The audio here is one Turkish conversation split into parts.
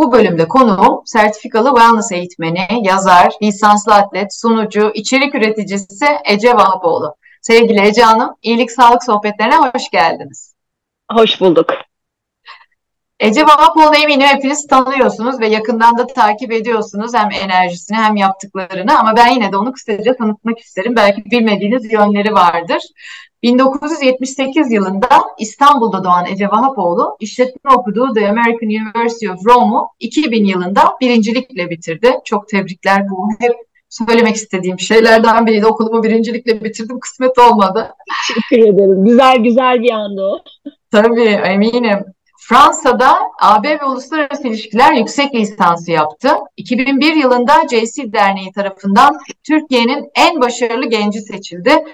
Bu bölümde konuğum sertifikalı wellness eğitmeni, yazar, lisanslı atlet, sunucu, içerik üreticisi Ece Vahapoğlu. Sevgili Ece Hanım, İyilik Sağlık Sohbetlerine hoş geldiniz. Hoş bulduk. Ece Vahapoğlu eminim hepiniz tanıyorsunuz ve yakından da takip ediyorsunuz hem enerjisini hem yaptıklarını ama ben yine de onu kısaca tanıtmak isterim. Belki bilmediğiniz yönleri vardır. 1978 yılında İstanbul'da doğan Ece Vahapoğlu işletme okuduğu The American University of Rome'u 2000 yılında birincilikle bitirdi. Çok tebrikler bu hep söylemek istediğim şeylerden biriydi. Okulumu birincilikle bitirdim kısmet olmadı. Teşekkür ederim. Güzel güzel bir anda o. Tabii eminim. Fransa'da AB ve Uluslararası İlişkiler yüksek lisansı yaptı. 2001 yılında JC Derneği tarafından Türkiye'nin en başarılı genci seçildi.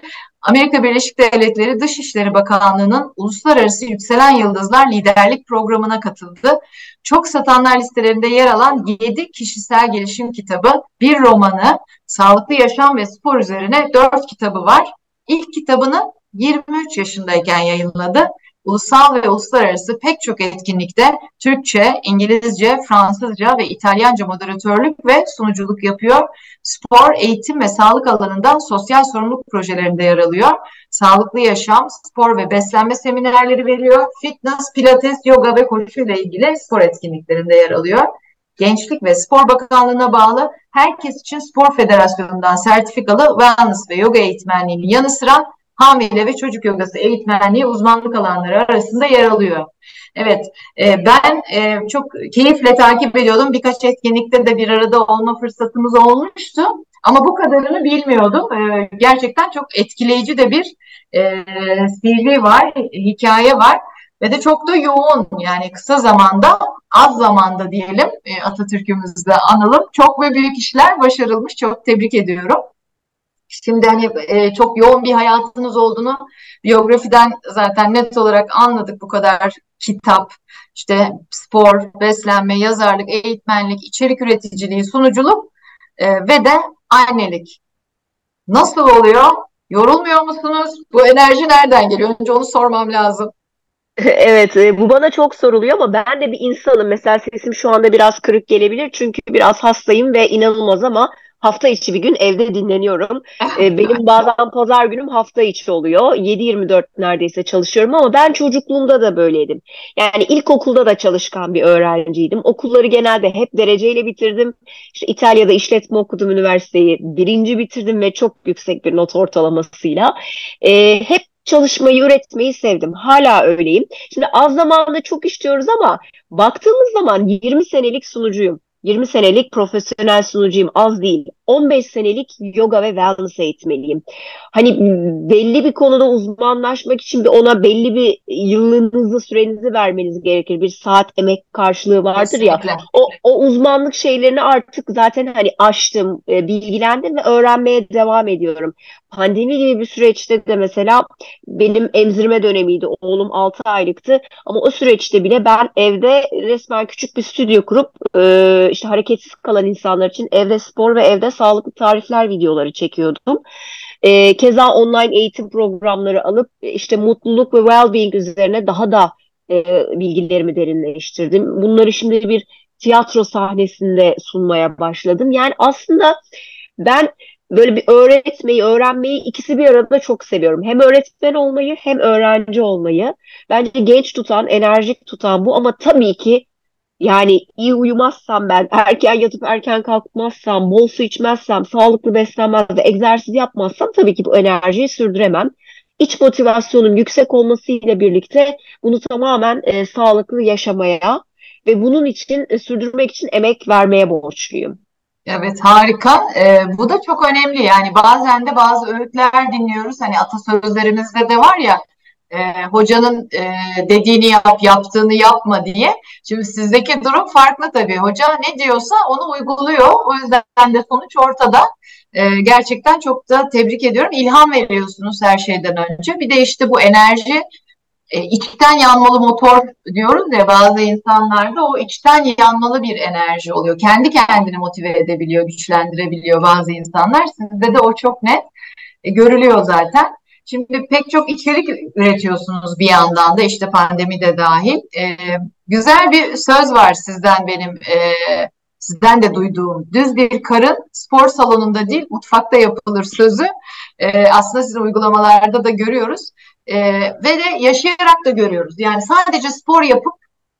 Amerika Birleşik Devletleri Dışişleri Bakanlığı'nın Uluslararası Yükselen Yıldızlar Liderlik Programı'na katıldı. Çok satanlar listelerinde yer alan 7 kişisel gelişim kitabı, bir romanı, sağlıklı yaşam ve spor üzerine 4 kitabı var. İlk kitabını 23 yaşındayken yayınladı ulusal ve uluslararası pek çok etkinlikte Türkçe, İngilizce, Fransızca ve İtalyanca moderatörlük ve sunuculuk yapıyor. Spor, eğitim ve sağlık alanından sosyal sorumluluk projelerinde yer alıyor. Sağlıklı yaşam, spor ve beslenme seminerleri veriyor. Fitness, pilates, yoga ve koşu ile ilgili spor etkinliklerinde yer alıyor. Gençlik ve Spor Bakanlığı'na bağlı herkes için Spor Federasyonu'ndan sertifikalı wellness ve yoga eğitmenliğinin yanı sıra hamile ve çocuk yogası eğitmenliği uzmanlık alanları arasında yer alıyor. Evet, e, ben e, çok keyifle takip ediyordum. Birkaç etkinlikte de bir arada olma fırsatımız olmuştu. Ama bu kadarını bilmiyordum. E, gerçekten çok etkileyici de bir e, CV var, hikaye var. Ve de çok da yoğun yani kısa zamanda, az zamanda diyelim e, Atatürk'ümüzde analım. Çok ve büyük işler başarılmış. Çok tebrik ediyorum. Şimdi hani e, çok yoğun bir hayatınız olduğunu biyografiden zaten net olarak anladık bu kadar kitap, işte spor, beslenme, yazarlık, eğitmenlik, içerik üreticiliği, sunuculuk e, ve de annelik. Nasıl oluyor? Yorulmuyor musunuz? Bu enerji nereden geliyor? Önce onu sormam lazım. Evet, e, bu bana çok soruluyor ama ben de bir insanım. Mesela sesim şu anda biraz kırık gelebilir çünkü biraz hastayım ve inanılmaz ama hafta içi bir gün evde dinleniyorum. Ee, benim bazen pazar günüm hafta içi oluyor. 7-24 neredeyse çalışıyorum ama ben çocukluğumda da böyleydim. Yani ilkokulda da çalışkan bir öğrenciydim. Okulları genelde hep dereceyle bitirdim. İşte İtalya'da işletme okudum üniversiteyi. Birinci bitirdim ve çok yüksek bir not ortalamasıyla. Ee, hep çalışmayı, üretmeyi sevdim. Hala öyleyim. Şimdi az zamanda çok işliyoruz ama baktığımız zaman 20 senelik sunucuyum. 20 senelik profesyonel sunucuyum az değil. 15 senelik yoga ve wellness eğitmeniyim. Hani belli bir konuda uzmanlaşmak için bir ona belli bir yıllığınızı, sürenizi vermeniz gerekir. Bir saat emek karşılığı vardır Kesinlikle. ya. O, o uzmanlık şeylerini artık zaten hani aştım, e, bilgilendim ve öğrenmeye devam ediyorum. Pandemi gibi bir süreçte de mesela benim emzirme dönemiydi. Oğlum 6 aylıktı. Ama o süreçte bile ben evde resmen küçük bir stüdyo kurup e, işte hareketsiz kalan insanlar için evde spor ve evde sağlıklı tarifler videoları çekiyordum. E, keza online eğitim programları alıp işte mutluluk ve well-being üzerine daha da e, bilgilerimi derinleştirdim. Bunları şimdi bir tiyatro sahnesinde sunmaya başladım. Yani aslında ben böyle bir öğretmeyi, öğrenmeyi ikisi bir arada çok seviyorum. Hem öğretmen olmayı hem öğrenci olmayı. Bence genç tutan, enerjik tutan bu ama tabii ki yani iyi uyumazsam ben, erken yatıp erken kalkmazsam, bol su içmezsem, sağlıklı beslenmez ve egzersiz yapmazsam tabii ki bu enerjiyi sürdüremem. İç motivasyonum yüksek olmasıyla birlikte bunu tamamen e, sağlıklı yaşamaya ve bunun için e, sürdürmek için emek vermeye borçluyum. Evet harika. Ee, bu da çok önemli. Yani bazen de bazı öğütler dinliyoruz. Hani atasözlerimizde de var ya e, hocanın e, dediğini yap, yaptığını yapma diye. Şimdi sizdeki durum farklı tabii. Hoca ne diyorsa onu uyguluyor. O yüzden de sonuç ortada. E, gerçekten çok da tebrik ediyorum. İlham veriyorsunuz her şeyden önce. Bir de işte bu enerji e, içten yanmalı motor diyoruz ya bazı insanlarda o içten yanmalı bir enerji oluyor. Kendi kendini motive edebiliyor, güçlendirebiliyor bazı insanlar. Sizde de o çok net e, görülüyor zaten. Şimdi pek çok içerik üretiyorsunuz bir yandan da işte pandemi de dahil. E, güzel bir söz var sizden benim e, sizden de duyduğum. Düz bir karın spor salonunda değil mutfakta yapılır sözü. E, aslında sizin uygulamalarda da görüyoruz. E, ve de yaşayarak da görüyoruz. Yani sadece spor yapıp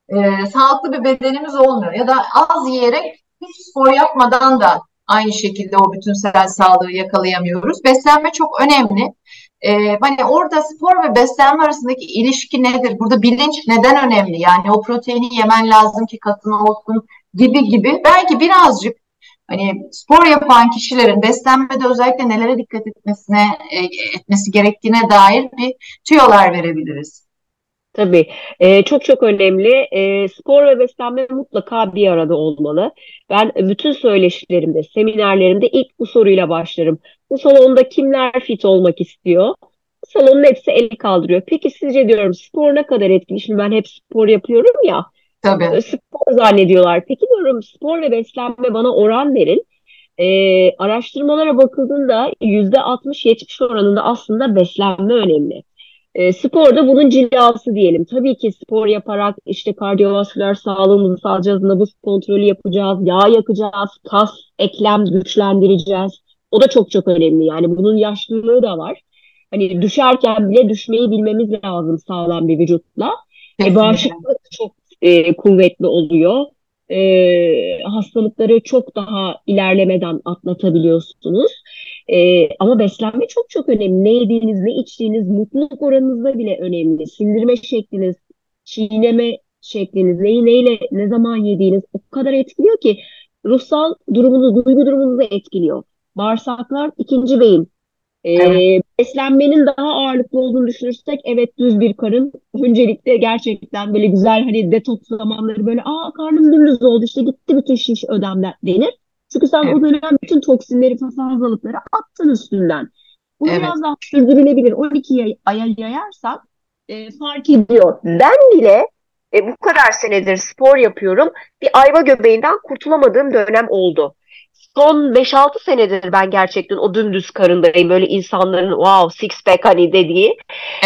e, sağlıklı bir bedenimiz olmuyor. Ya da az yiyerek hiç spor yapmadan da aynı şekilde o bütünsel sağlığı yakalayamıyoruz. Beslenme çok önemli. Ee, hani orada spor ve beslenme arasındaki ilişki nedir? Burada bilinç neden önemli? Yani o proteini yemen lazım ki katın olsun gibi gibi. Belki birazcık hani spor yapan kişilerin beslenmede özellikle nelere dikkat etmesine e, etmesi gerektiğine dair bir tüyolar verebiliriz. Tabii. Ee, çok çok önemli. Ee, spor ve beslenme mutlaka bir arada olmalı. Ben bütün söyleşilerimde, seminerlerimde ilk bu soruyla başlarım. Bu salonda kimler fit olmak istiyor? Salonun hepsi el kaldırıyor. Peki sizce diyorum spor ne kadar etkili? Şimdi ben hep spor yapıyorum ya. Tabii. Ee, spor zannediyorlar. Peki diyorum spor ve beslenme bana oran verin. Ee, araştırmalara bakıldığında %60-70 oranında aslında beslenme önemli. E, spor da bunun cilası diyelim. Tabii ki spor yaparak işte kardiyovasküler sağlığımızı sağlayacağız, nabız kontrolü yapacağız, yağ yakacağız, kas, eklem güçlendireceğiz. O da çok çok önemli. Yani bunun yaşlılığı da var. Hani düşerken bile düşmeyi bilmemiz lazım sağlam bir vücutla. E, bağışıklık çok e, kuvvetli oluyor. E, hastalıkları çok daha ilerlemeden atlatabiliyorsunuz. E, ama beslenme çok çok önemli. Ne yediğiniz, ne içtiğiniz, mutluluk oranınızda bile önemli. Sindirme şekliniz, çiğneme şekliniz, neyi neyle, ne zaman yediğiniz o kadar etkiliyor ki ruhsal durumunuzu, duygu durumunuzu etkiliyor. Bağırsaklar ikinci beyin. Ee, evet. Beslenmenin daha ağırlıklı olduğunu düşünürsek evet düz bir karın öncelikle gerçekten böyle güzel hani detoks zamanları böyle aa karnım dümdüz oldu işte gitti bütün şiş ödemler denir. Çünkü sen evet. o dönem bütün toksinleri, fazlalıkları attın üstünden. Bu evet. biraz daha sürdürülebilir. 12 aya yayarsak e, fark ediyor. Ben bile e, bu kadar senedir spor yapıyorum. Bir ayva göbeğinden kurtulamadığım dönem oldu. Son 5-6 senedir ben gerçekten o dümdüz karındayım. Böyle insanların wow six pack hani dediği.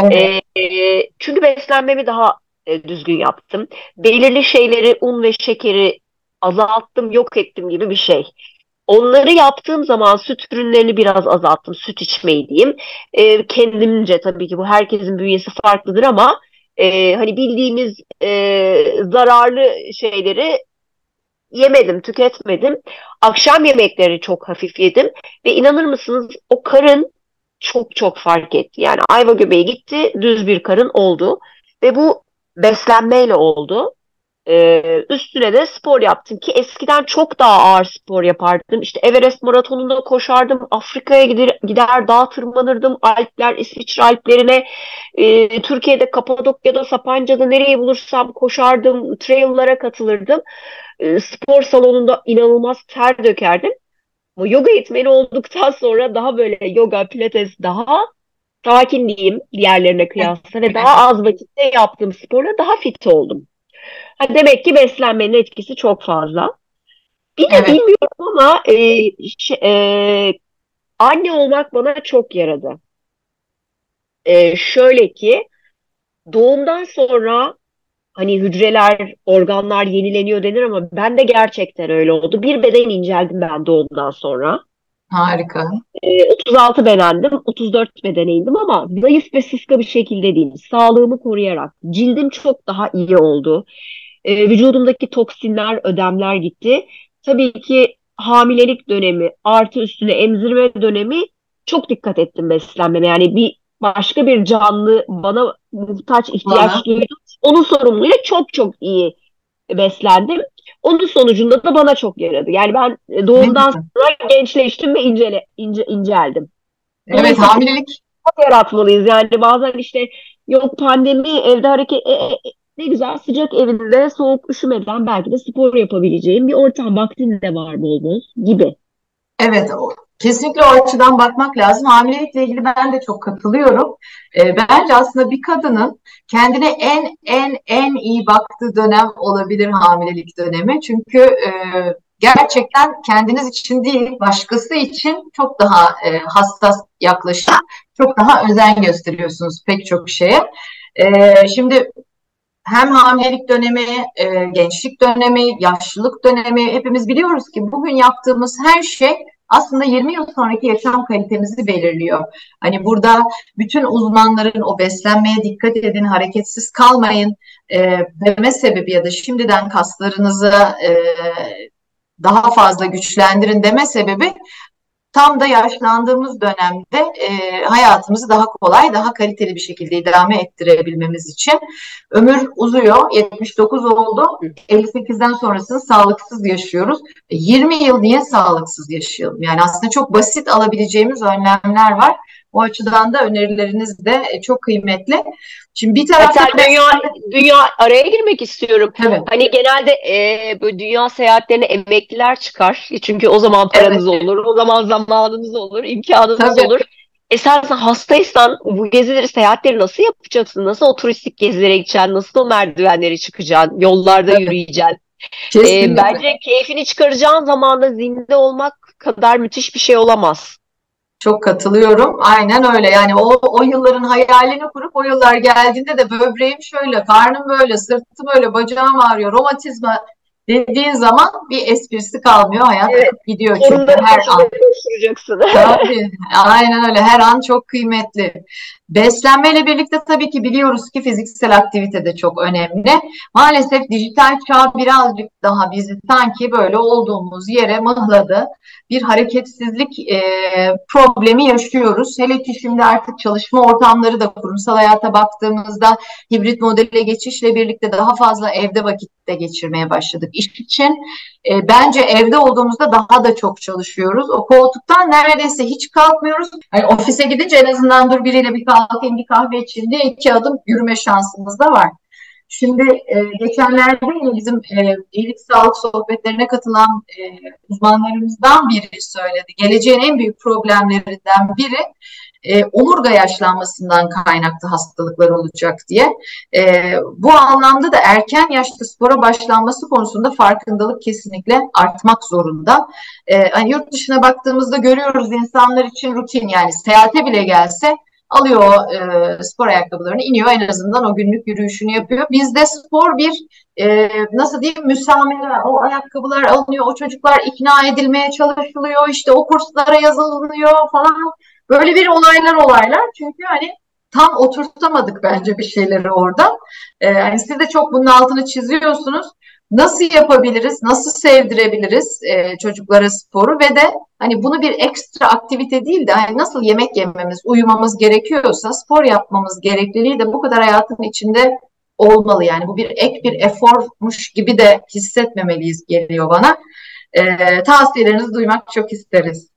Evet. E, çünkü beslenmemi daha e, düzgün yaptım. Belirli şeyleri un ve şekeri azalttım, yok ettim gibi bir şey. Onları yaptığım zaman süt ürünlerini biraz azalttım. Süt içmeyi diyeyim. E, kendimce tabii ki bu herkesin bünyesi farklıdır ama e, hani bildiğimiz e, zararlı şeyleri yemedim, tüketmedim. Akşam yemekleri çok hafif yedim ve inanır mısınız o karın çok çok fark etti. Yani ayva göbeği gitti, düz bir karın oldu ve bu beslenmeyle oldu. Ee, üstüne de spor yaptım ki eskiden çok daha ağır spor yapardım. İşte Everest maratonunda koşardım, Afrika'ya gider, gider dağ tırmanırdım, Alpler, İsviçre Alplerine, e, Türkiye'de Kapadokya'da, Sapanca'da nereye bulursam koşardım, trail'lara katılırdım. E, spor salonunda inanılmaz ter dökerdim. Ama yoga eğitmeni olduktan sonra daha böyle yoga, pilates daha sakin diyeyim diğerlerine kıyasla ve daha az vakitte yaptığım sporla daha fit oldum. Ha, demek ki beslenmenin etkisi çok fazla. Bir de evet. bilmiyorum ama e, şey, e, anne olmak bana çok yaradı. E, şöyle ki doğumdan sonra hani hücreler, organlar yenileniyor denir ama ben de gerçekten öyle oldu. Bir beden inceldim ben doğumdan sonra. Harika. E, 36 bedendim, 34 bedene indim ama zayıf ve sıska bir şekilde değil. Sağlığımı koruyarak. Cildim çok daha iyi oldu. E, vücudumdaki toksinler, ödemler gitti. Tabii ki hamilelik dönemi artı üstüne emzirme dönemi çok dikkat ettim beslenmeme. Yani bir başka bir canlı bana muhtaç ihtiyaç duydu. Onun sorumluluğuyla çok çok iyi beslendim. Onun sonucunda da bana çok yaradı. Yani ben doğumdan sonra gençleştim ve incele, ince, inceldim. Evet hamilelik yaratmalıyız. Yani bazen işte Yok pandemi evde hareket e, e, ne güzel sıcak evinde soğuk üşümeden belki de spor yapabileceğim bir ortam vaktin de var bol bol gibi. Evet, kesinlikle o açıdan bakmak lazım. Hamilelikle ilgili ben de çok katılıyorum. E, bence aslında bir kadının kendine en en en iyi baktığı dönem olabilir hamilelik dönemi. Çünkü e, gerçekten kendiniz için değil, başkası için çok daha e, hassas yaklaşıp çok daha özen gösteriyorsunuz pek çok şeye. E, şimdi hem hamilelik dönemi, e, gençlik dönemi, yaşlılık dönemi hepimiz biliyoruz ki bugün yaptığımız her şey aslında 20 yıl sonraki yaşam kalitemizi belirliyor. Hani burada bütün uzmanların o beslenmeye dikkat edin, hareketsiz kalmayın e, deme sebebi ya da şimdiden kaslarınızı e, daha fazla güçlendirin deme sebebi tam da yaşlandığımız dönemde e, hayatımızı daha kolay, daha kaliteli bir şekilde idame ettirebilmemiz için ömür uzuyor. 79 oldu. 58'den sonrasını sağlıksız yaşıyoruz. 20 e, yıl niye sağlıksız yaşayalım? Yani aslında çok basit alabileceğimiz önlemler var. O açıdan da önerileriniz de e, çok kıymetli. Şimdi bir taraftan dünya dünya araya girmek istiyorum. Evet. Hani genelde e, böyle dünya seyahatlerine emekliler çıkar. Çünkü o zaman paranız evet. olur, o zaman zamanınız olur, imkanınız Tabii. olur. Esasen hastaysan bu gezileri, seyahatleri nasıl yapacaksın? Nasıl o turistik gezilere gideceksin? Nasıl o merdivenleri çıkacaksın? Yollarda evet. yürüyeceksin? Ee, bence keyfini çıkaracağın zamanda zinde olmak kadar müthiş bir şey olamaz. Çok katılıyorum. Aynen öyle. Yani o, o yılların hayalini kurup o yıllar geldiğinde de böbreğim şöyle, karnım böyle, sırtım böyle, bacağım ağrıyor, romatizma dediğin zaman bir esprisi kalmıyor. Hayat evet. gidiyor çünkü her an. Tabii. Aynen öyle. Her an çok kıymetli. Beslenmeyle birlikte tabii ki biliyoruz ki fiziksel aktivite de çok önemli. Maalesef dijital çağ birazcık daha bizi sanki böyle olduğumuz yere mıhladı. Bir hareketsizlik e, problemi yaşıyoruz. Hele ki şimdi artık çalışma ortamları da kurumsal hayata baktığımızda hibrit modele geçişle birlikte daha fazla evde vakitte geçirmeye başladık iş için. E, bence evde olduğumuzda daha da çok çalışıyoruz. O koltuktan neredeyse hiç kalkmıyoruz. Yani ofise gidince en azından dur biriyle bir kalkayım bir kahve içeyim diye iki adım yürüme şansımız da var. Şimdi e, geçenlerde yine bizim e, iyilik sağlık sohbetlerine katılan e, uzmanlarımızdan biri söyledi. Geleceğin en büyük problemlerinden biri e, omurga yaşlanmasından kaynaklı hastalıklar olacak diye. E, bu anlamda da erken yaşta spora başlanması konusunda farkındalık kesinlikle artmak zorunda. E, hani yurt dışına baktığımızda görüyoruz insanlar için rutin yani seyahate bile gelse alıyor e, spor ayakkabılarını iniyor en azından o günlük yürüyüşünü yapıyor. Bizde spor bir e, nasıl diyeyim müsamere o ayakkabılar alınıyor o çocuklar ikna edilmeye çalışılıyor işte o kurslara yazılıyor falan Böyle bir olaylar olaylar. Çünkü hani tam oturtamadık bence bir şeyleri orada. Ee, yani siz de çok bunun altını çiziyorsunuz. Nasıl yapabiliriz, nasıl sevdirebiliriz e, çocuklara sporu ve de hani bunu bir ekstra aktivite değil de hani nasıl yemek yememiz, uyumamız gerekiyorsa spor yapmamız gerekliliği de bu kadar hayatın içinde olmalı. Yani bu bir ek bir eformuş gibi de hissetmemeliyiz geliyor bana. E, tavsiyelerinizi duymak çok isteriz.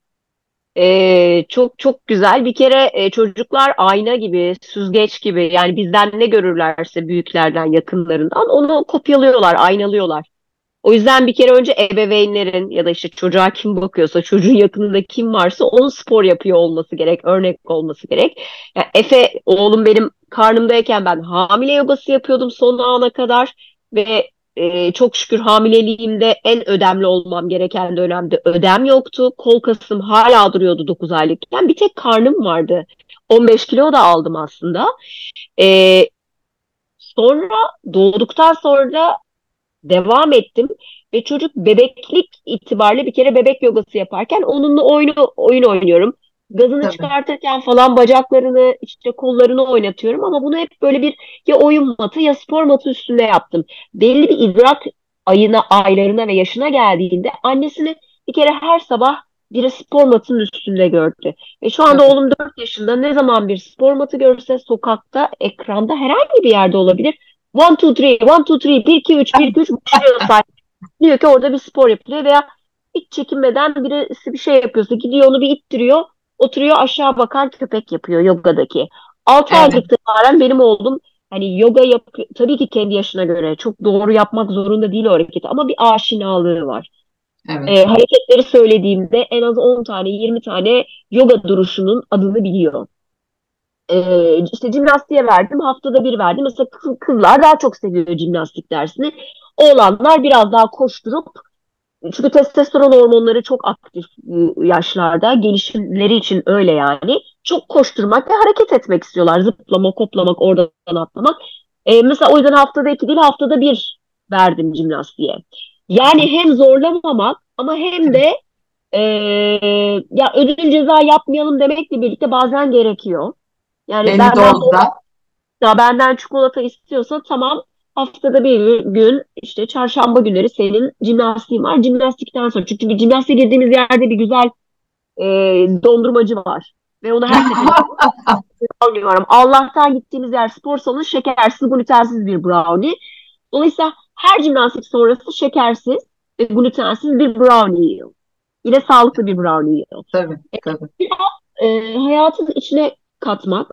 Ee, çok çok güzel. Bir kere e, çocuklar ayna gibi, süzgeç gibi yani bizden ne görürlerse büyüklerden, yakınlarından onu kopyalıyorlar, aynalıyorlar. O yüzden bir kere önce ebeveynlerin ya da işte çocuğa kim bakıyorsa, çocuğun yakınında kim varsa onun spor yapıyor olması gerek, örnek olması gerek. Yani Efe, oğlum benim karnımdayken ben hamile yogası yapıyordum son ana kadar ve e, çok şükür hamileliğimde en ödemli olmam gereken dönemde ödem yoktu. Kol kasım hala duruyordu 9 aylıkken. Bir tek karnım vardı. 15 kilo da aldım aslında. E, sonra doğduktan sonra devam ettim ve çocuk bebeklik itibariyle bir kere bebek yogası yaparken onunla oyunu oyun oynuyorum. Gazını Tabii. çıkartırken falan bacaklarını işte kollarını oynatıyorum ama bunu hep böyle bir ya oyun matı ya spor matı üstünde yaptım. Belli bir idrak ayına, aylarına ve yaşına geldiğinde annesini bir kere her sabah bir spor matının üstünde gördü. Ve şu anda evet. oğlum 4 yaşında ne zaman bir spor matı görse sokakta, ekranda herhangi bir yerde olabilir. 1, 2, 3, 1, 2, 3, 1, 2, 3 başlıyor Diyor ki orada bir spor yapılıyor veya hiç çekinmeden birisi bir şey yapıyorsa gidiyor onu bir ittiriyor oturuyor aşağı bakan köpek yapıyor yogadaki. 6 evet. aylık itibaren benim oğlum hani yoga yap tabii ki kendi yaşına göre çok doğru yapmak zorunda değil o hareketi ama bir aşinalığı var. Evet. Ee, hareketleri söylediğimde en az 10 tane 20 tane yoga duruşunun adını biliyor. Ee, işte jimnastiğe verdim haftada bir verdim. Mesela kızlar daha çok seviyor jimnastik dersini. Oğlanlar biraz daha koşturup çünkü testosteron hormonları çok aktif yaşlarda. Gelişimleri için öyle yani. Çok koşturmak ve hareket etmek istiyorlar. Zıplamak, koplamak, oradan atlamak. Ee, mesela o yüzden haftada iki değil haftada bir verdim jimnastiğe. Yani hem zorlamamak ama hem de e, ya ödül ceza yapmayalım demekle birlikte bazen gerekiyor. Yani Beni benden, ya benden çikolata istiyorsa tamam haftada bir gün işte çarşamba günleri senin jimnastiğin var. Jimnastikten sonra çünkü bir jimnastiğe girdiğimiz yerde bir güzel e, dondurmacı var. Ve onu her seferinde. Allah'tan gittiğimiz yer spor salonu şekersiz, glutensiz bir brownie. Dolayısıyla her jimnastik sonrası şekersiz ve glutensiz bir brownie yiyor. Yine sağlıklı bir brownie yiyor. Tabii, tabii. E, hayatın içine katmak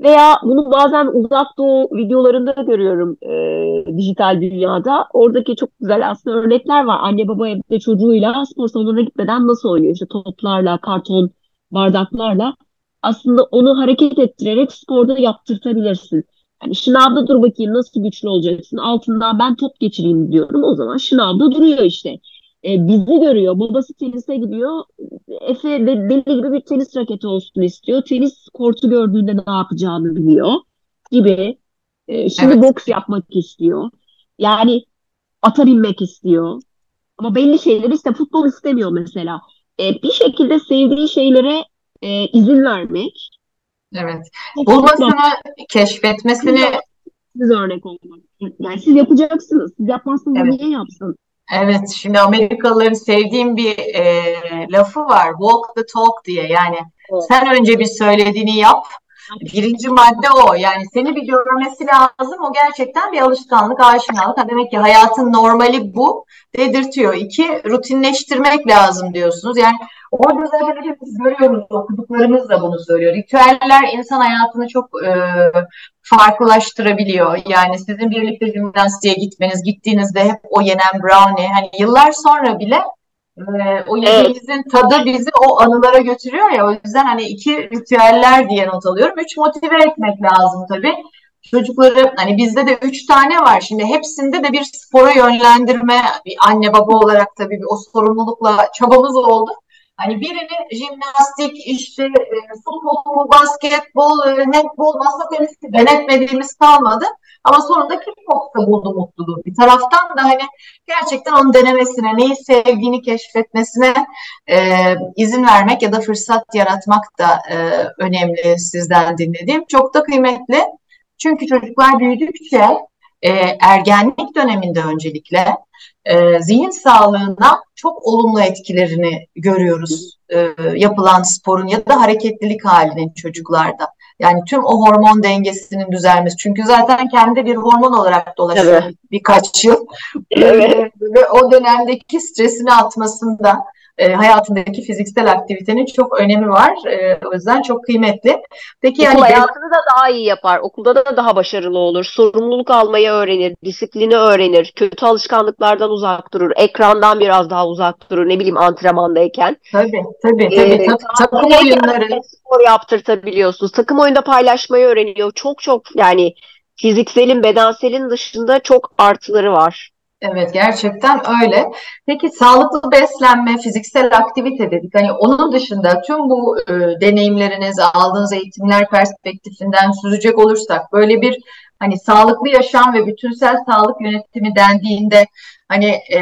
veya bunu bazen uzak doğu videolarında görüyorum e, dijital dünyada. Oradaki çok güzel aslında örnekler var. Anne baba evde çocuğuyla spor salonuna gitmeden nasıl oynuyor? İşte toplarla, karton bardaklarla. Aslında onu hareket ettirerek sporda yaptırtabilirsin. Yani şınavda dur bakayım nasıl güçlü olacaksın. Altından ben top geçireyim diyorum. O zaman şınavda duruyor işte. E, bizi görüyor. Babası tenise gidiyor. Efe de, deli gibi bir tenis raketi olsun istiyor. Tenis kortu gördüğünde ne yapacağını biliyor gibi. E, şimdi evet. boks yapmak istiyor. Yani ata binmek istiyor. Ama belli şeyleri işte futbol istemiyor mesela. E, bir şekilde sevdiği şeylere e, izin vermek. Evet. Bulmasını, keşfetmesini siz örnek olmak. Yani siz yapacaksınız. Siz yapmazsanız evet. niye yapsın? Evet, şimdi Amerikalıların sevdiğim bir e, lafı var. Walk the talk diye. Yani evet. sen önce bir söylediğini yap. Birinci madde o. Yani seni bir görmesi lazım. O gerçekten bir alışkanlık, aşinalık. Ha, demek ki hayatın normali bu dedirtiyor. İki, rutinleştirmek lazım diyorsunuz. Yani orada zaten hepimiz görüyoruz, okuduklarımız da bunu söylüyor. Ritüeller insan hayatını çok e, farklılaştırabiliyor. Yani sizin birlikte jimnastiğe gitmeniz, gittiğinizde hep o yenen brownie, hani yıllar sonra bile e, o yediğinizin evet. tadı bizi o anılara götürüyor ya. O yüzden hani iki ritüeller diye not alıyorum. Üç motive etmek lazım tabii. Çocukları hani bizde de üç tane var. Şimdi hepsinde de bir spora yönlendirme bir anne baba olarak tabii bir o sorumlulukla çabamız oldu. Hani birini jimnastik, işte e, futbol, basketbol, e, netbol, masa tenisi denetmediğimiz kalmadı. Ama sonunda kickbox'ta buldu mutluluğu. Bir taraftan da hani gerçekten onun denemesine, neyi sevdiğini keşfetmesine e, izin vermek ya da fırsat yaratmak da e, önemli sizden dinlediğim. Çok da kıymetli. Çünkü çocuklar büyüdükçe e, ergenlik döneminde öncelikle e, zihin sağlığına çok olumlu etkilerini görüyoruz e, yapılan sporun ya da hareketlilik halinin çocuklarda. Yani tüm o hormon dengesinin düzelmesi. Çünkü zaten kendi bir hormon olarak dolaşıyor evet. birkaç yıl. Evet. Ve o dönemdeki stresini atmasında e, hayatındaki fiziksel aktivitenin çok önemi var. E, o yüzden çok kıymetli. Peki yani hayatını da daha iyi yapar. Okulda da daha başarılı olur. Sorumluluk almayı öğrenir, disiplini öğrenir, kötü alışkanlıklardan uzak durur, ekrandan biraz daha uzak durur. Ne bileyim antrenmandayken. Tabii, tabii, tabii. Ee, tak, takım oyunları. Spor yaptırtabiliyorsunuz. Takım oyunda paylaşmayı öğreniyor. Çok çok yani fizikselin, bedenselin dışında çok artıları var. Evet gerçekten öyle. Peki sağlıklı beslenme, fiziksel aktivite dedik. Hani onun dışında tüm bu e, deneyimleriniz, aldığınız eğitimler perspektifinden sürecek olursak böyle bir hani sağlıklı yaşam ve bütünsel sağlık yönetimi dendiğinde hani e,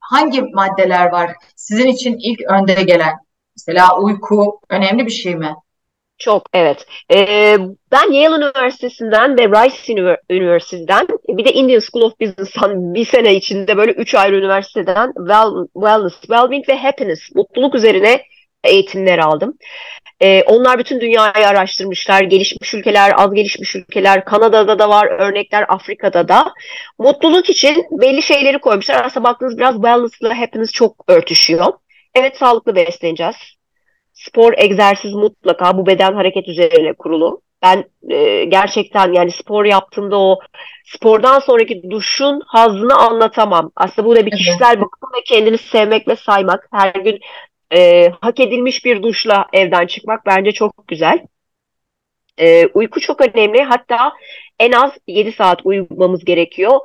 hangi maddeler var sizin için ilk önde gelen? Mesela uyku önemli bir şey mi? Çok evet. Ee, ben Yale Üniversitesi'nden ve Rice Üniversitesi'nden bir de Indian School of Business'tan bir sene içinde böyle üç ayrı üniversiteden well, wellness, well-being ve happiness, mutluluk üzerine eğitimler aldım. Ee, onlar bütün dünyayı araştırmışlar. Gelişmiş ülkeler, az gelişmiş ülkeler, Kanada'da da var örnekler, Afrika'da da. Mutluluk için belli şeyleri koymuşlar. Aslında baktığınız biraz wellness ile happiness çok örtüşüyor. Evet sağlıklı besleneceğiz spor, egzersiz mutlaka bu beden hareket üzerine kurulu. Ben e, gerçekten yani spor yaptığımda o spordan sonraki duşun hazzını anlatamam. Aslında bu da bir Evet. kişisel bakım ve kendini sevmek ve saymak. Her gün e, hak edilmiş bir duşla evden çıkmak bence çok güzel. E, uyku çok önemli. Hatta en az 7 saat uyumamız gerekiyor.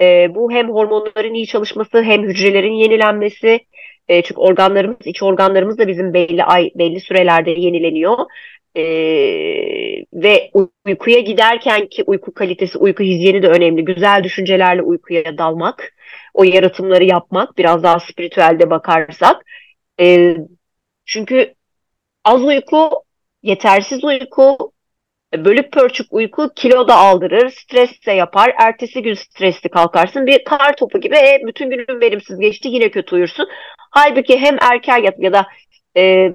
E, bu hem hormonların iyi çalışması hem hücrelerin yenilenmesi. E, çünkü organlarımız, iç organlarımız da bizim belli ay, belli sürelerde yenileniyor. E, ve uykuya giderken ki uyku kalitesi, uyku hijyeni de önemli. Güzel düşüncelerle uykuya dalmak, o yaratımları yapmak, biraz daha spiritüelde bakarsak. E, çünkü az uyku, yetersiz uyku, bölük pörçük uyku kilo da aldırır, stres de yapar. Ertesi gün stresli kalkarsın. Bir kar topu gibi e, bütün günün verimsiz geçti yine kötü uyursun. Halbuki hem erken yat ya da e,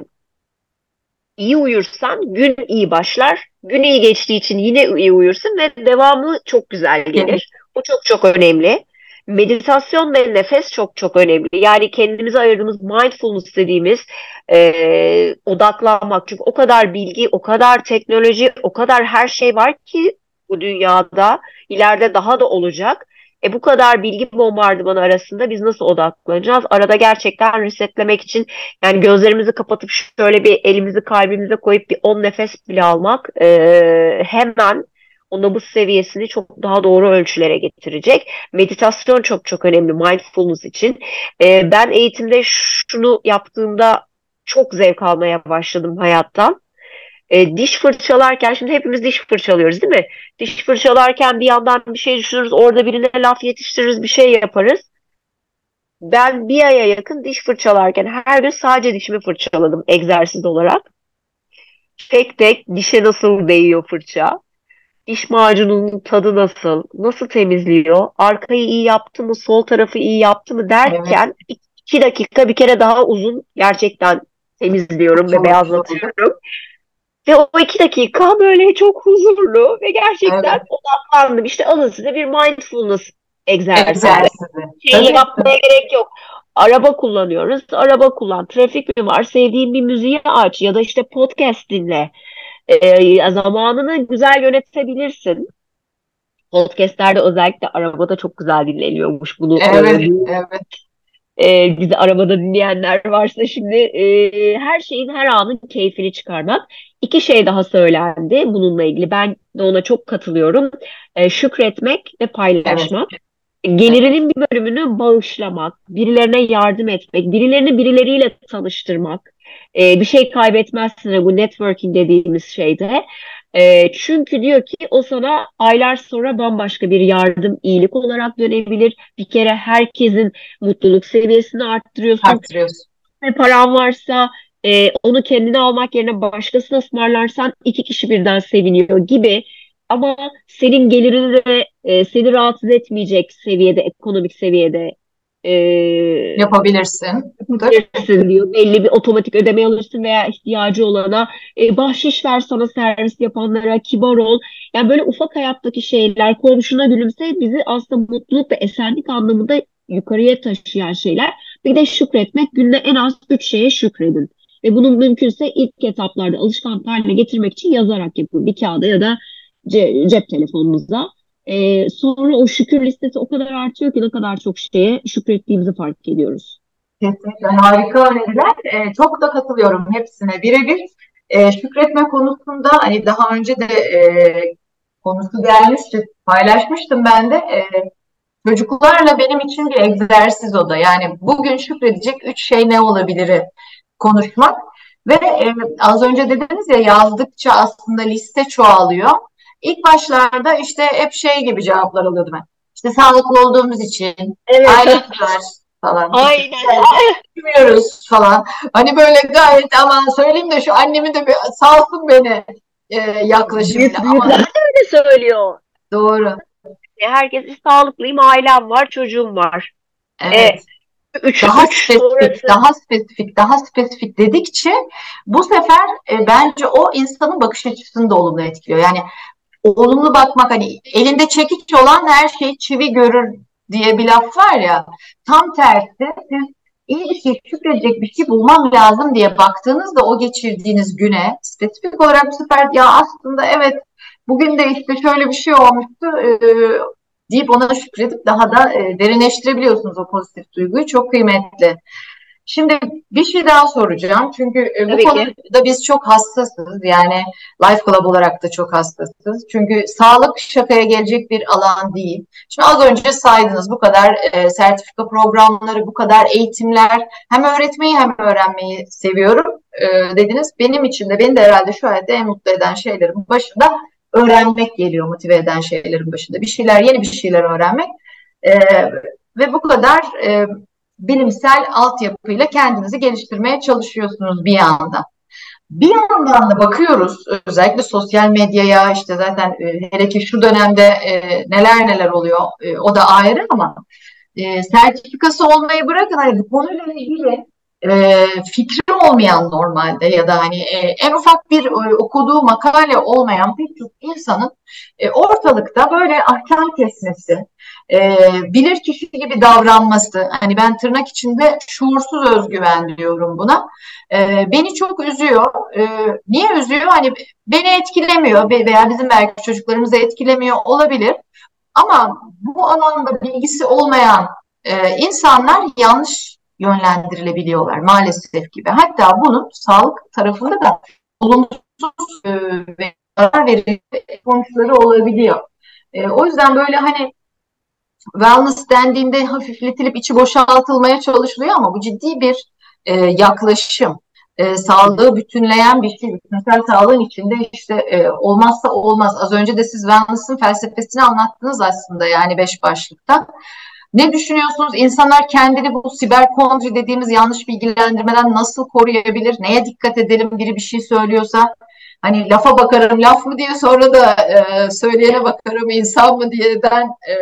iyi uyursan gün iyi başlar. Gün iyi geçtiği için yine iyi uyursun ve devamı çok güzel gelir. Bu çok çok önemli. Meditasyon ve nefes çok çok önemli. Yani kendimize ayırdığımız mindfulness dediğimiz e, odaklanmak. Çünkü o kadar bilgi, o kadar teknoloji, o kadar her şey var ki bu dünyada ileride daha da olacak. E bu kadar bilgi bombardımanı arasında biz nasıl odaklanacağız? Arada gerçekten resetlemek için yani gözlerimizi kapatıp şöyle bir elimizi kalbimize koyup bir 10 nefes bile almak e, hemen o nabız seviyesini çok daha doğru ölçülere getirecek. Meditasyon çok çok önemli mindfulness için. E, ben eğitimde şunu yaptığımda çok zevk almaya başladım hayattan. E, diş fırçalarken şimdi hepimiz diş fırçalıyoruz değil mi? Diş fırçalarken bir yandan bir şey düşünürüz, orada birine laf yetiştiririz, bir şey yaparız. Ben bir aya yakın diş fırçalarken her gün sadece dişimi fırçaladım egzersiz olarak. Tek tek dişe nasıl değiyor fırça, diş macununun tadı nasıl, nasıl temizliyor, arkayı iyi yaptı mı, sol tarafı iyi yaptı mı derken iki, dakika bir kere daha uzun gerçekten temizliyorum ve beyazlatıyorum. Ve o iki dakika böyle çok huzurlu ve gerçekten Evet. odaklandım. İşte alın size bir mindfulness egzersizi. Egzersizi. Şey yapmaya gerek yok. Araba kullanıyoruz. Araba kullan. Trafik mi var? Sevdiğin bir müziği aç ya da işte podcast dinle. Ee, zamanını güzel yönetebilirsin. Podcastlerde özellikle arabada çok güzel dinleniyormuş bunu. Evet, evet. e, bizi arabada dinleyenler varsa şimdi e, her şeyin her anın keyfini çıkarmak. İki şey daha söylendi bununla ilgili. Ben de ona çok katılıyorum. E, şükretmek ve paylaşmak. Gelirinin bir bölümünü bağışlamak, birilerine yardım etmek, birilerini birileriyle tanıştırmak. E, bir şey kaybetmezsin bu networking dediğimiz şeyde. E, çünkü diyor ki o sana aylar sonra bambaşka bir yardım, iyilik olarak dönebilir. Bir kere herkesin mutluluk seviyesini arttırıyorsun. Arttırıyorsun. Ne paran varsa e, onu kendine almak yerine başkasına ısmarlarsan iki kişi birden seviniyor gibi. Ama senin gelirini de e, seni rahatsız etmeyecek seviyede, ekonomik seviyede e, Yapabilirsin. yapabilirsin diyor. Belli bir otomatik ödeme alırsın veya ihtiyacı olana e, bahşiş ver sana servis yapanlara, kibar ol. Yani böyle ufak hayattaki şeyler, komşuna gülümse bizi aslında mutluluk ve esenlik anlamında yukarıya taşıyan şeyler. Bir de şükretmek günde en az üç şeye şükredin. Ve bunu mümkünse ilk etaplarda alışkanlık haline getirmek için yazarak yapın. Bir kağıda ya da ce- cep telefonunuzda. Ee, sonra o şükür listesi o kadar artıyor ki ne kadar çok şeye şükrettiğimizi fark ediyoruz. Kesinlikle harika öneriler. Ee, çok da katılıyorum hepsine birebir. Ee, şükretme konusunda hani daha önce de e, konusu gelmişti, paylaşmıştım ben de. E, çocuklarla benim için bir egzersiz o da. Yani bugün şükredecek üç şey ne olabilir konuşmak. Ve e, az önce dediniz ya yazdıkça aslında liste çoğalıyor. İlk başlarda işte hep şey gibi cevaplar alıyordum ben. İşte sağlıklı olduğumuz için, Evet. ailemiz var falan. Aynen. Bilmiyoruz falan. Hani böyle gayet aman söyleyeyim de şu annemi de bir salsın beni e, yaklaşımıyla. Büyük, Ama de öyle söylüyor. doğru. E, Herkes sağlıklıyım, ailem var, çocuğum var. Evet. Üç, Daha üç spesifik, daha spesifik, daha spesifik dedikçe bu sefer e, bence o insanın bakış açısını da olumlu etkiliyor. Yani olumlu bakmak hani elinde çekiç olan her şey çivi görür diye bir laf var ya. Tam tersi siz iyi bir şey, şükredecek bir şey bulmam lazım diye baktığınızda o geçirdiğiniz güne spesifik olarak bu sefer ya aslında evet bugün de işte şöyle bir şey olmuştu e, deyip ona şükredip daha da e, derinleştirebiliyorsunuz o pozitif duyguyu. Çok kıymetli. Şimdi bir şey daha soracağım. Çünkü e, bu Tabii ki. konuda biz çok hassasız. Yani Life Club olarak da çok hassasız. Çünkü sağlık şakaya gelecek bir alan değil. Şimdi az önce saydınız bu kadar e, sertifika programları, bu kadar eğitimler. Hem öğretmeyi hem öğrenmeyi seviyorum e, dediniz. Benim için de beni de herhalde şu hayatta en mutlu eden şeylerin başında öğrenmek geliyor, motive eden şeylerin başında. Bir şeyler, yeni bir şeyler öğrenmek. E, ve bu kadar e, bilimsel altyapıyla kendinizi geliştirmeye çalışıyorsunuz bir yandan. Bir yandan da bakıyoruz özellikle sosyal medyaya işte zaten e, hele ki şu dönemde e, neler neler oluyor e, o da ayrı ama e, sertifikası olmayı bırakın hani konuyla ilgili e, fikri olmayan normalde ya da hani e, en ufak bir e, okuduğu makale olmayan pek çok insanın e, ortalıkta böyle ahkam kesmesi, e, bilir kişi gibi davranması, hani ben tırnak içinde şuursuz özgüven diyorum buna, e, beni çok üzüyor. E, niye üzüyor? Hani beni etkilemiyor veya bizim belki çocuklarımızı etkilemiyor olabilir. Ama bu alanda bilgisi olmayan e, insanlar yanlış yönlendirilebiliyorlar maalesef gibi. Hatta bunun sağlık tarafında da olumsuz e, ve zarar verici sonuçları olabiliyor. E, o yüzden böyle hani wellness dendiğinde hafifletilip içi boşaltılmaya çalışılıyor ama bu ciddi bir e, yaklaşım. E, sağlığı bütünleyen bir şey. Bütünsel sağlığın içinde işte e, olmazsa olmaz. Az önce de siz wellness'ın felsefesini anlattınız aslında yani beş başlıkta. Ne düşünüyorsunuz? İnsanlar kendini bu siber kondri dediğimiz yanlış bilgilendirmeden nasıl koruyabilir? Neye dikkat edelim biri bir şey söylüyorsa? Hani lafa bakarım laf mı diye sonra da e, söyleyene bakarım insan mı diyeden e,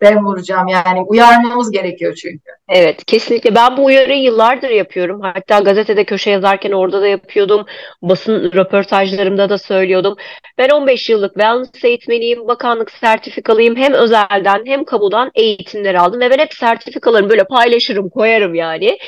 ben vuracağım. Yani uyarmamız gerekiyor çünkü. Evet, kesinlikle. Ben bu uyarıyı yıllardır yapıyorum. Hatta gazetede köşe yazarken orada da yapıyordum. Basın röportajlarımda da söylüyordum. Ben 15 yıllık wellness eğitmeniyim, bakanlık sertifikalıyım. Hem özelden hem kamudan eğitimler aldım ve ben hep sertifikalarımı böyle paylaşırım, koyarım yani.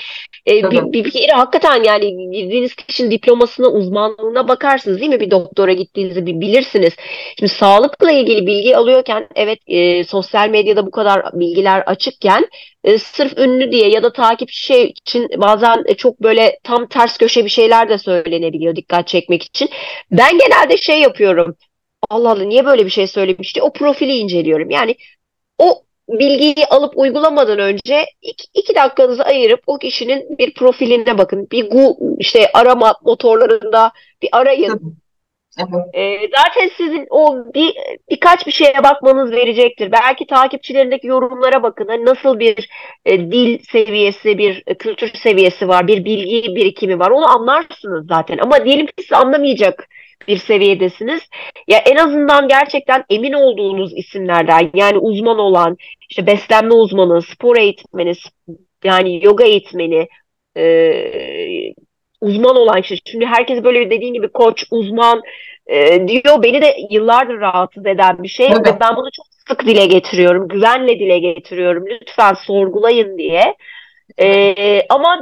Bir, bir, bir kere hakikaten yani girdiğiniz kişinin diplomasına, uzmanlığına bakarsınız değil mi? Bir doktora gittiğinizi bir bilirsiniz. Şimdi sağlıkla ilgili bilgi alıyorken evet e, sosyal medyada bu kadar bilgiler açıkken e, sırf ünlü diye ya da takipçi şey için bazen e, çok böyle tam ters köşe bir şeyler de söylenebiliyor dikkat çekmek için. Ben genelde şey yapıyorum. Allah Allah niye böyle bir şey söylemişti? O profili inceliyorum. Yani o bilgiyi alıp uygulamadan önce iki, iki dakikanızı ayırıp o kişinin bir profiline bakın. Bir Google, işte arama motorlarında bir arayın. Evet. E, zaten sizin o bir birkaç bir şeye bakmanız verecektir. Belki takipçilerindeki yorumlara bakın. Hani nasıl bir e, dil seviyesi, bir e, kültür seviyesi var, bir bilgi birikimi var. Onu anlarsınız zaten. Ama diyelim ki siz anlamayacak bir seviyedesiniz. Ya en azından gerçekten emin olduğunuz isimlerden yani uzman olan işte beslenme uzmanı, spor eğitmeni, yani yoga eğitmeni, e, uzman olan kişi. Şimdi herkes böyle dediğin gibi koç, uzman e, diyor. Beni de yıllardır rahatsız eden bir şey. Evet. Ve ben bunu çok sık dile getiriyorum. Güvenle dile getiriyorum. Lütfen sorgulayın diye. E, ama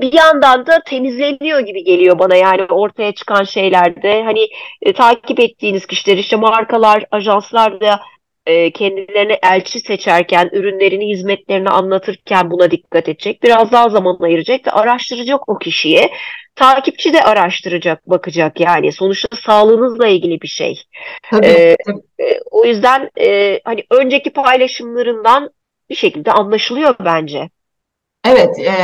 bir yandan da temizleniyor gibi geliyor bana yani ortaya çıkan şeylerde. Hani e, takip ettiğiniz kişiler işte markalar, ajanslar da e, kendilerine elçi seçerken, ürünlerini, hizmetlerini anlatırken buna dikkat edecek. Biraz daha zaman ayıracak ve araştıracak o kişiyi. Takipçi de araştıracak, bakacak yani. Sonuçta sağlığınızla ilgili bir şey. Tabii, Ee, tabii. E, o yüzden e, hani önceki paylaşımlarından bir şekilde anlaşılıyor bence. Evet, e,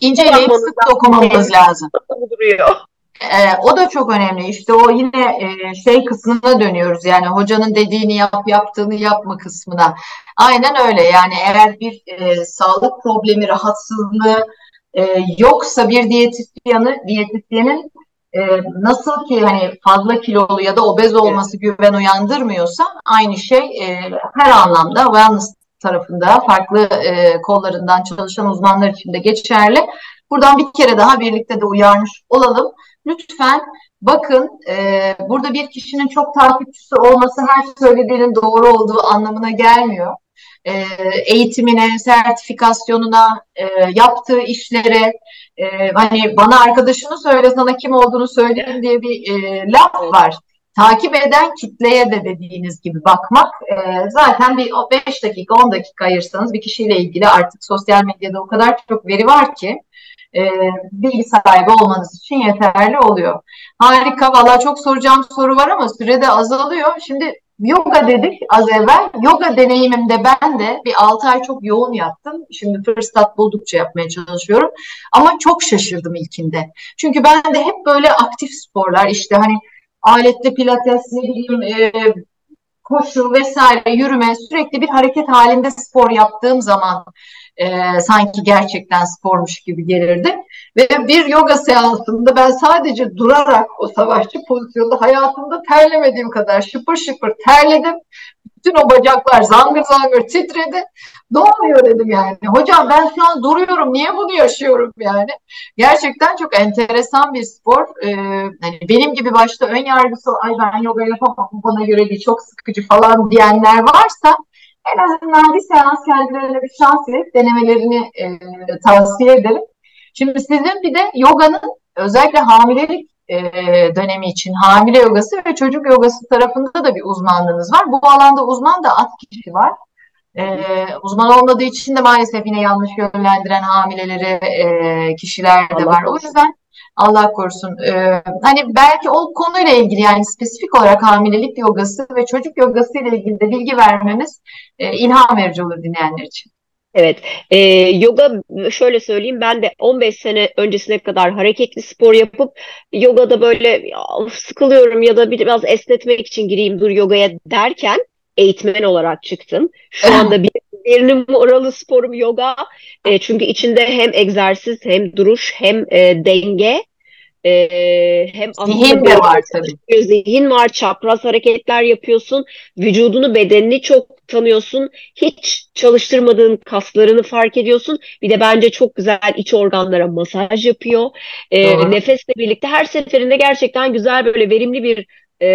inceleyip sık dokunmamız lazım. Duruyor. E, o da çok önemli. İşte o yine e, şey kısmına dönüyoruz. Yani hocanın dediğini yap, yaptığını yapma kısmına. Aynen öyle. Yani eğer bir e, sağlık problemi, rahatsızlığı e, yoksa bir diyetisyanı, diyetisyenin e, nasıl ki hani fazla kilolu ya da obez olması güven uyandırmıyorsa aynı şey e, her anlamda wellness tarafında farklı e, kollarından çalışan uzmanlar için de geçerli. Buradan bir kere daha birlikte de uyarmış olalım. Lütfen bakın e, burada bir kişinin çok takipçisi olması her söylediğinin doğru olduğu anlamına gelmiyor. e, eğitimine, sertifikasyonuna, e, yaptığı işlere, e, hani bana arkadaşını söyle sana kim olduğunu söyleyeyim diye bir e, laf var. Takip eden kitleye de dediğiniz gibi bakmak e, zaten bir 5 dakika 10 dakika ayırsanız bir kişiyle ilgili artık sosyal medyada o kadar çok veri var ki e, bilgi sahibi olmanız için yeterli oluyor. Harika valla çok soracağım soru var ama sürede azalıyor. Şimdi yoga dedik az evvel. Yoga deneyimimde ben de bir 6 ay çok yoğun yaptım. Şimdi fırsat buldukça yapmaya çalışıyorum. Ama çok şaşırdım ilkinde. Çünkü ben de hep böyle aktif sporlar işte hani aletli pilates ne bileyim e, koşu vesaire yürüme sürekli bir hareket halinde spor yaptığım zaman e, sanki gerçekten spormuş gibi gelirdi. Ve bir yoga seansında ben sadece durarak o savaşçı pozisyonda hayatımda terlemediğim kadar şıpır şıpır terledim. Bütün o bacaklar zangır zangır titredi. Ne oluyor dedim yani. Hocam ben şu an duruyorum. Niye bunu yaşıyorum yani? Gerçekten çok enteresan bir spor. Ee, hani benim gibi başta ön yargısı ay ben yoga yapamam bana göre değil çok sıkıcı falan diyenler varsa en azından bir seans kendilerine bir şans verip denemelerini e, tavsiye ederim. Şimdi sizin bir de yoganın özellikle hamilelik e, dönemi için hamile yogası ve çocuk yogası tarafında da bir uzmanlığınız var. Bu alanda uzman da az kişi var. E, uzman olmadığı için de maalesef yine yanlış yönlendiren hamileleri e, kişiler de var. O yüzden Allah korusun. Ee, hani belki o konuyla ilgili yani spesifik olarak hamilelik yogası ve çocuk yogası ile ilgili de bilgi vermemiz e, ilham verici olur dinleyenler için. Evet, e, yoga şöyle söyleyeyim ben de 15 sene öncesine kadar hareketli spor yapıp yogada böyle sıkılıyorum ya da biraz esnetmek için gireyim dur yogaya derken eğitmen olarak çıktım. Şu anda bir birinin oralı sporum yoga. E, çünkü içinde hem egzersiz hem duruş hem e, denge e, hem zihin de var tabii. Zihin var, çapraz hareketler yapıyorsun. Vücudunu, bedenini çok tanıyorsun. Hiç çalıştırmadığın kaslarını fark ediyorsun. Bir de bence çok güzel iç organlara masaj yapıyor. E, nefesle birlikte her seferinde gerçekten güzel böyle verimli bir e,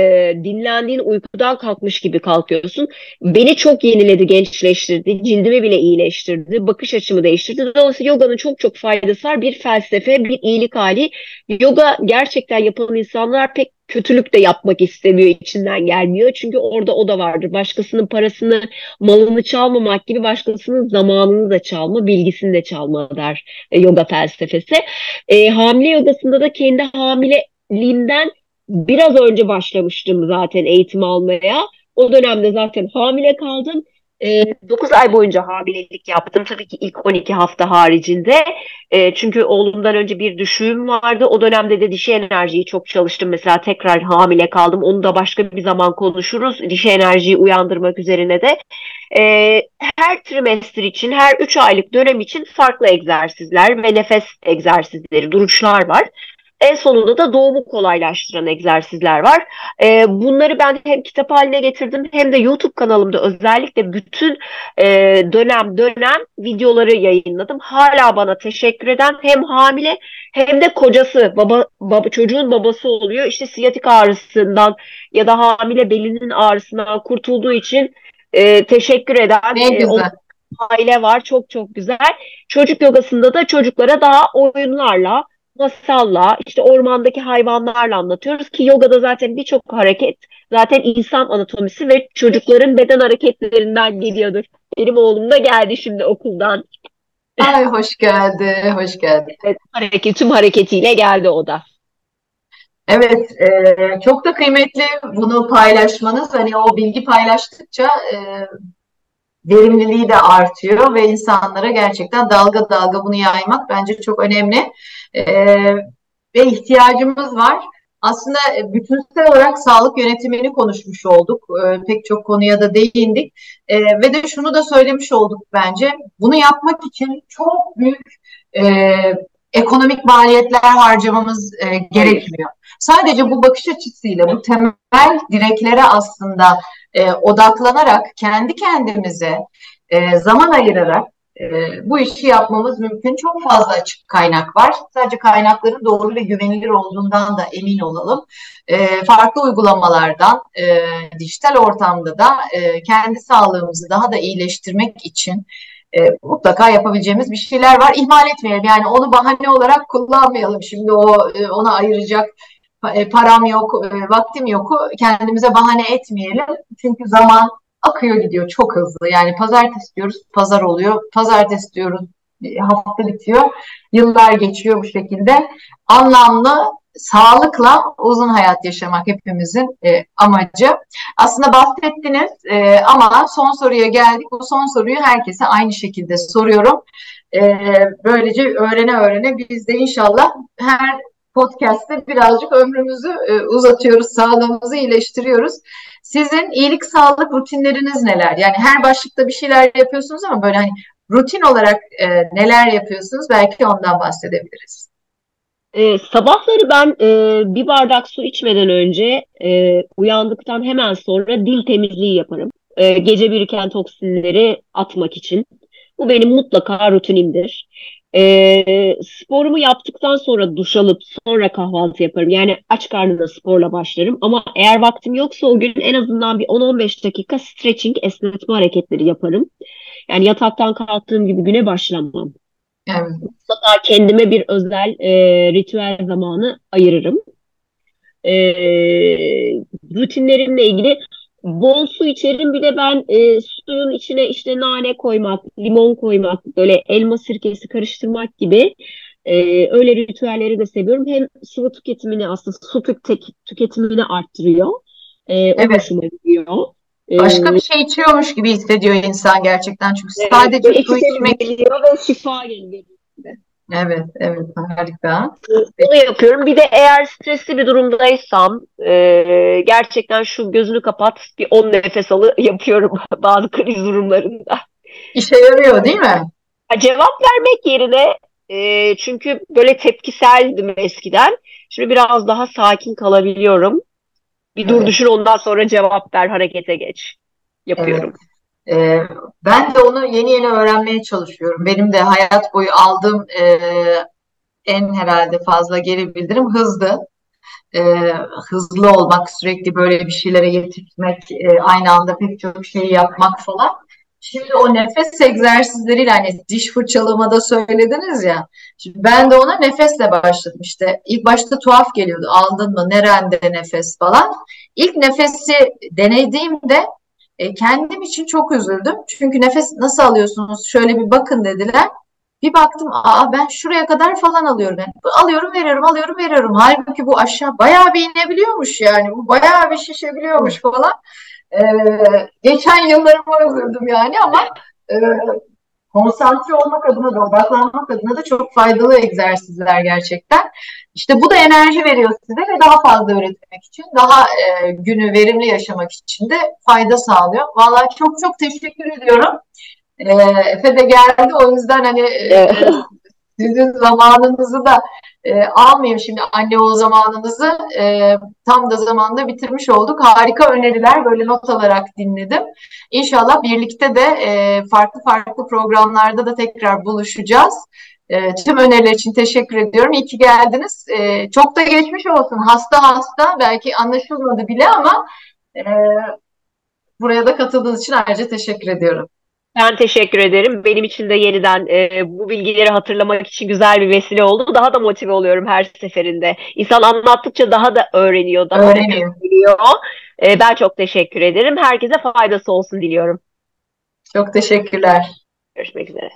dinlendiğin uykudan kalkmış gibi kalkıyorsun. Beni çok yeniledi, gençleştirdi, cildimi bile iyileştirdi, bakış açımı değiştirdi. Dolayısıyla yoganın çok çok faydası var. Bir felsefe, bir iyilik hali. Yoga gerçekten yapan insanlar pek kötülük de yapmak istemiyor, içinden gelmiyor. Çünkü orada o da vardır. Başkasının parasını, malını çalmamak gibi başkasının zamanını da çalma, bilgisini de çalma der e, yoga felsefesi. E, hamile yogasında da kendi hamileliğimden biraz önce başlamıştım zaten eğitim almaya. O dönemde zaten hamile kaldım. E, ee, 9 ay boyunca hamilelik yaptım. Tabii ki ilk 12 hafta haricinde. E, çünkü oğlumdan önce bir düşüğüm vardı. O dönemde de dişi enerjiyi çok çalıştım. Mesela tekrar hamile kaldım. Onu da başka bir zaman konuşuruz. Dişi enerjiyi uyandırmak üzerine de. E, her trimester için, her 3 aylık dönem için farklı egzersizler ve nefes egzersizleri, duruşlar var. En sonunda da doğumu kolaylaştıran egzersizler var. E, bunları ben hem kitap haline getirdim hem de YouTube kanalımda özellikle bütün e, dönem dönem videoları yayınladım. Hala bana teşekkür eden hem hamile hem de kocası, baba, baba çocuğun babası oluyor. İşte siyatik ağrısından ya da hamile belinin ağrısından kurtulduğu için e, teşekkür eden ne e, güzel. O, aile var. Çok çok güzel. Çocuk yogasında da çocuklara daha oyunlarla masalla, işte ormandaki hayvanlarla anlatıyoruz ki yogada zaten birçok hareket zaten insan anatomisi ve çocukların beden hareketlerinden geliyordur. Benim oğlum da geldi şimdi okuldan. Ay hoş geldi, hoş geldi. Evet, hareket, tüm hareketiyle geldi o da. Evet, e, çok da kıymetli bunu paylaşmanız. Hani o bilgi paylaştıkça e, verimliliği de artıyor ve insanlara gerçekten dalga dalga bunu yaymak bence çok önemli e, ve ihtiyacımız var. Aslında bütünsel olarak sağlık yönetimini konuşmuş olduk. E, pek çok konuya da değindik. E, ve de şunu da söylemiş olduk bence. Bunu yapmak için çok büyük e, ekonomik maliyetler harcamamız e, gerekmiyor. Sadece bu bakış açısıyla bu temel direklere aslında e, odaklanarak kendi kendimize e, zaman ayırarak e, bu işi yapmamız mümkün. Çok fazla açık kaynak var. Sadece kaynakların doğru ve güvenilir olduğundan da emin olalım. E, farklı uygulamalardan, e, dijital ortamda da e, kendi sağlığımızı daha da iyileştirmek için e, mutlaka yapabileceğimiz bir şeyler var. İhmal etmeyelim. Yani onu bahane olarak kullanmayalım. Şimdi o e, ona ayıracak e, param yok, e, vaktim yok. Kendimize bahane etmeyelim. Çünkü zaman akıyor gidiyor çok hızlı. Yani pazartesi diyoruz, pazar oluyor. Pazartesi diyoruz, hafta bitiyor. Yıllar geçiyor bu şekilde. Anlamlı, sağlıkla uzun hayat yaşamak hepimizin e, amacı. Aslında bahsettiniz e, ama son soruya geldik. Bu son soruyu herkese aynı şekilde soruyorum. E, böylece öğrene öğrene biz de inşallah her podcast'te birazcık ömrümüzü e, uzatıyoruz, sağlığımızı iyileştiriyoruz. Sizin iyilik sağlık rutinleriniz neler? Yani her başlıkta bir şeyler yapıyorsunuz ama böyle hani rutin olarak e, neler yapıyorsunuz? Belki ondan bahsedebiliriz. E, sabahları ben e, bir bardak su içmeden önce e, uyandıktan hemen sonra dil temizliği yaparım. E, gece biriken toksinleri atmak için. Bu benim mutlaka rutinimdir. E, sporumu yaptıktan sonra duş alıp sonra kahvaltı yaparım. Yani aç karnına sporla başlarım. Ama eğer vaktim yoksa o gün en azından bir 10-15 dakika stretching, esnetme hareketleri yaparım. Yani yataktan kalktığım gibi güne başlamam. Evet. Mutlaka kendime bir özel e, ritüel zamanı ayırırım. E, rutinlerimle ilgili bol su içerim. Bir de ben e, suyun içine işte nane koymak, limon koymak, böyle elma sirkesi karıştırmak gibi e, öyle ritüelleri de seviyorum. Hem sıvı tüketimini aslında su tüketimini arttırıyor. E, o evet. hoşuma gidiyor. E, Başka bir şey içiyormuş gibi hissediyor insan gerçekten. Çünkü evet, sadece su içmek geliyor ve şifa geliyor. Evet, evet harika. Bunu yapıyorum. Bir de eğer stresli bir durumdaysam e, gerçekten şu gözünü kapat bir 10 nefes alı yapıyorum bazı kriz durumlarında. İşe yarıyor değil mi? Cevap vermek yerine e, çünkü böyle tepkiseldim eskiden. Şimdi biraz daha sakin kalabiliyorum. Bir dur evet. düşün ondan sonra cevap ver harekete geç yapıyorum. Evet. E, ben de onu yeni yeni öğrenmeye çalışıyorum. Benim de hayat boyu aldığım e, en herhalde fazla geri bildirim hızlı. E, hızlı olmak, sürekli böyle bir şeylere yetişmek, e, aynı anda pek çok şeyi yapmak falan. Şimdi o nefes egzersizleriyle hani diş fırçalamada söylediniz ya. Şimdi ben de ona nefesle başladım işte. İlk başta tuhaf geliyordu. Aldın mı? Nerende nefes falan. İlk nefesi denediğimde e, kendim için çok üzüldüm. Çünkü nefes nasıl alıyorsunuz? Şöyle bir bakın dediler. Bir baktım aa ben şuraya kadar falan alıyorum. Yani alıyorum veriyorum alıyorum veriyorum. Halbuki bu aşağı bayağı bir inebiliyormuş yani. Bu bayağı bir şişebiliyormuş falan. Ee, geçen yıllarıma üzüldüm yani ama e, konsantre olmak adına da odaklanmak adına da çok faydalı egzersizler gerçekten. İşte bu da enerji veriyor size ve daha fazla üretmek için, daha e, günü verimli yaşamak için de fayda sağlıyor. Vallahi çok çok teşekkür ediyorum. E, Efe de geldi o yüzden hani e, sizin zamanınızı da e, almayayım şimdi anne oğul zamanınızı e, tam da zamanda bitirmiş olduk. Harika öneriler böyle not alarak dinledim. İnşallah birlikte de e, farklı farklı programlarda da tekrar buluşacağız. E, tüm öneriler için teşekkür ediyorum. İyi ki geldiniz. E, çok da geçmiş olsun. Hasta hasta belki anlaşılmadı bile ama e, buraya da katıldığınız için ayrıca teşekkür ediyorum. Ben teşekkür ederim. Benim için de yeniden e, bu bilgileri hatırlamak için güzel bir vesile oldu. Daha da motive oluyorum her seferinde. İnsan anlattıkça daha da öğreniyor, daha öğreniyor. da biliyor. E, ben çok teşekkür ederim. Herkese faydası olsun diliyorum. Çok teşekkürler. Görüşmek üzere.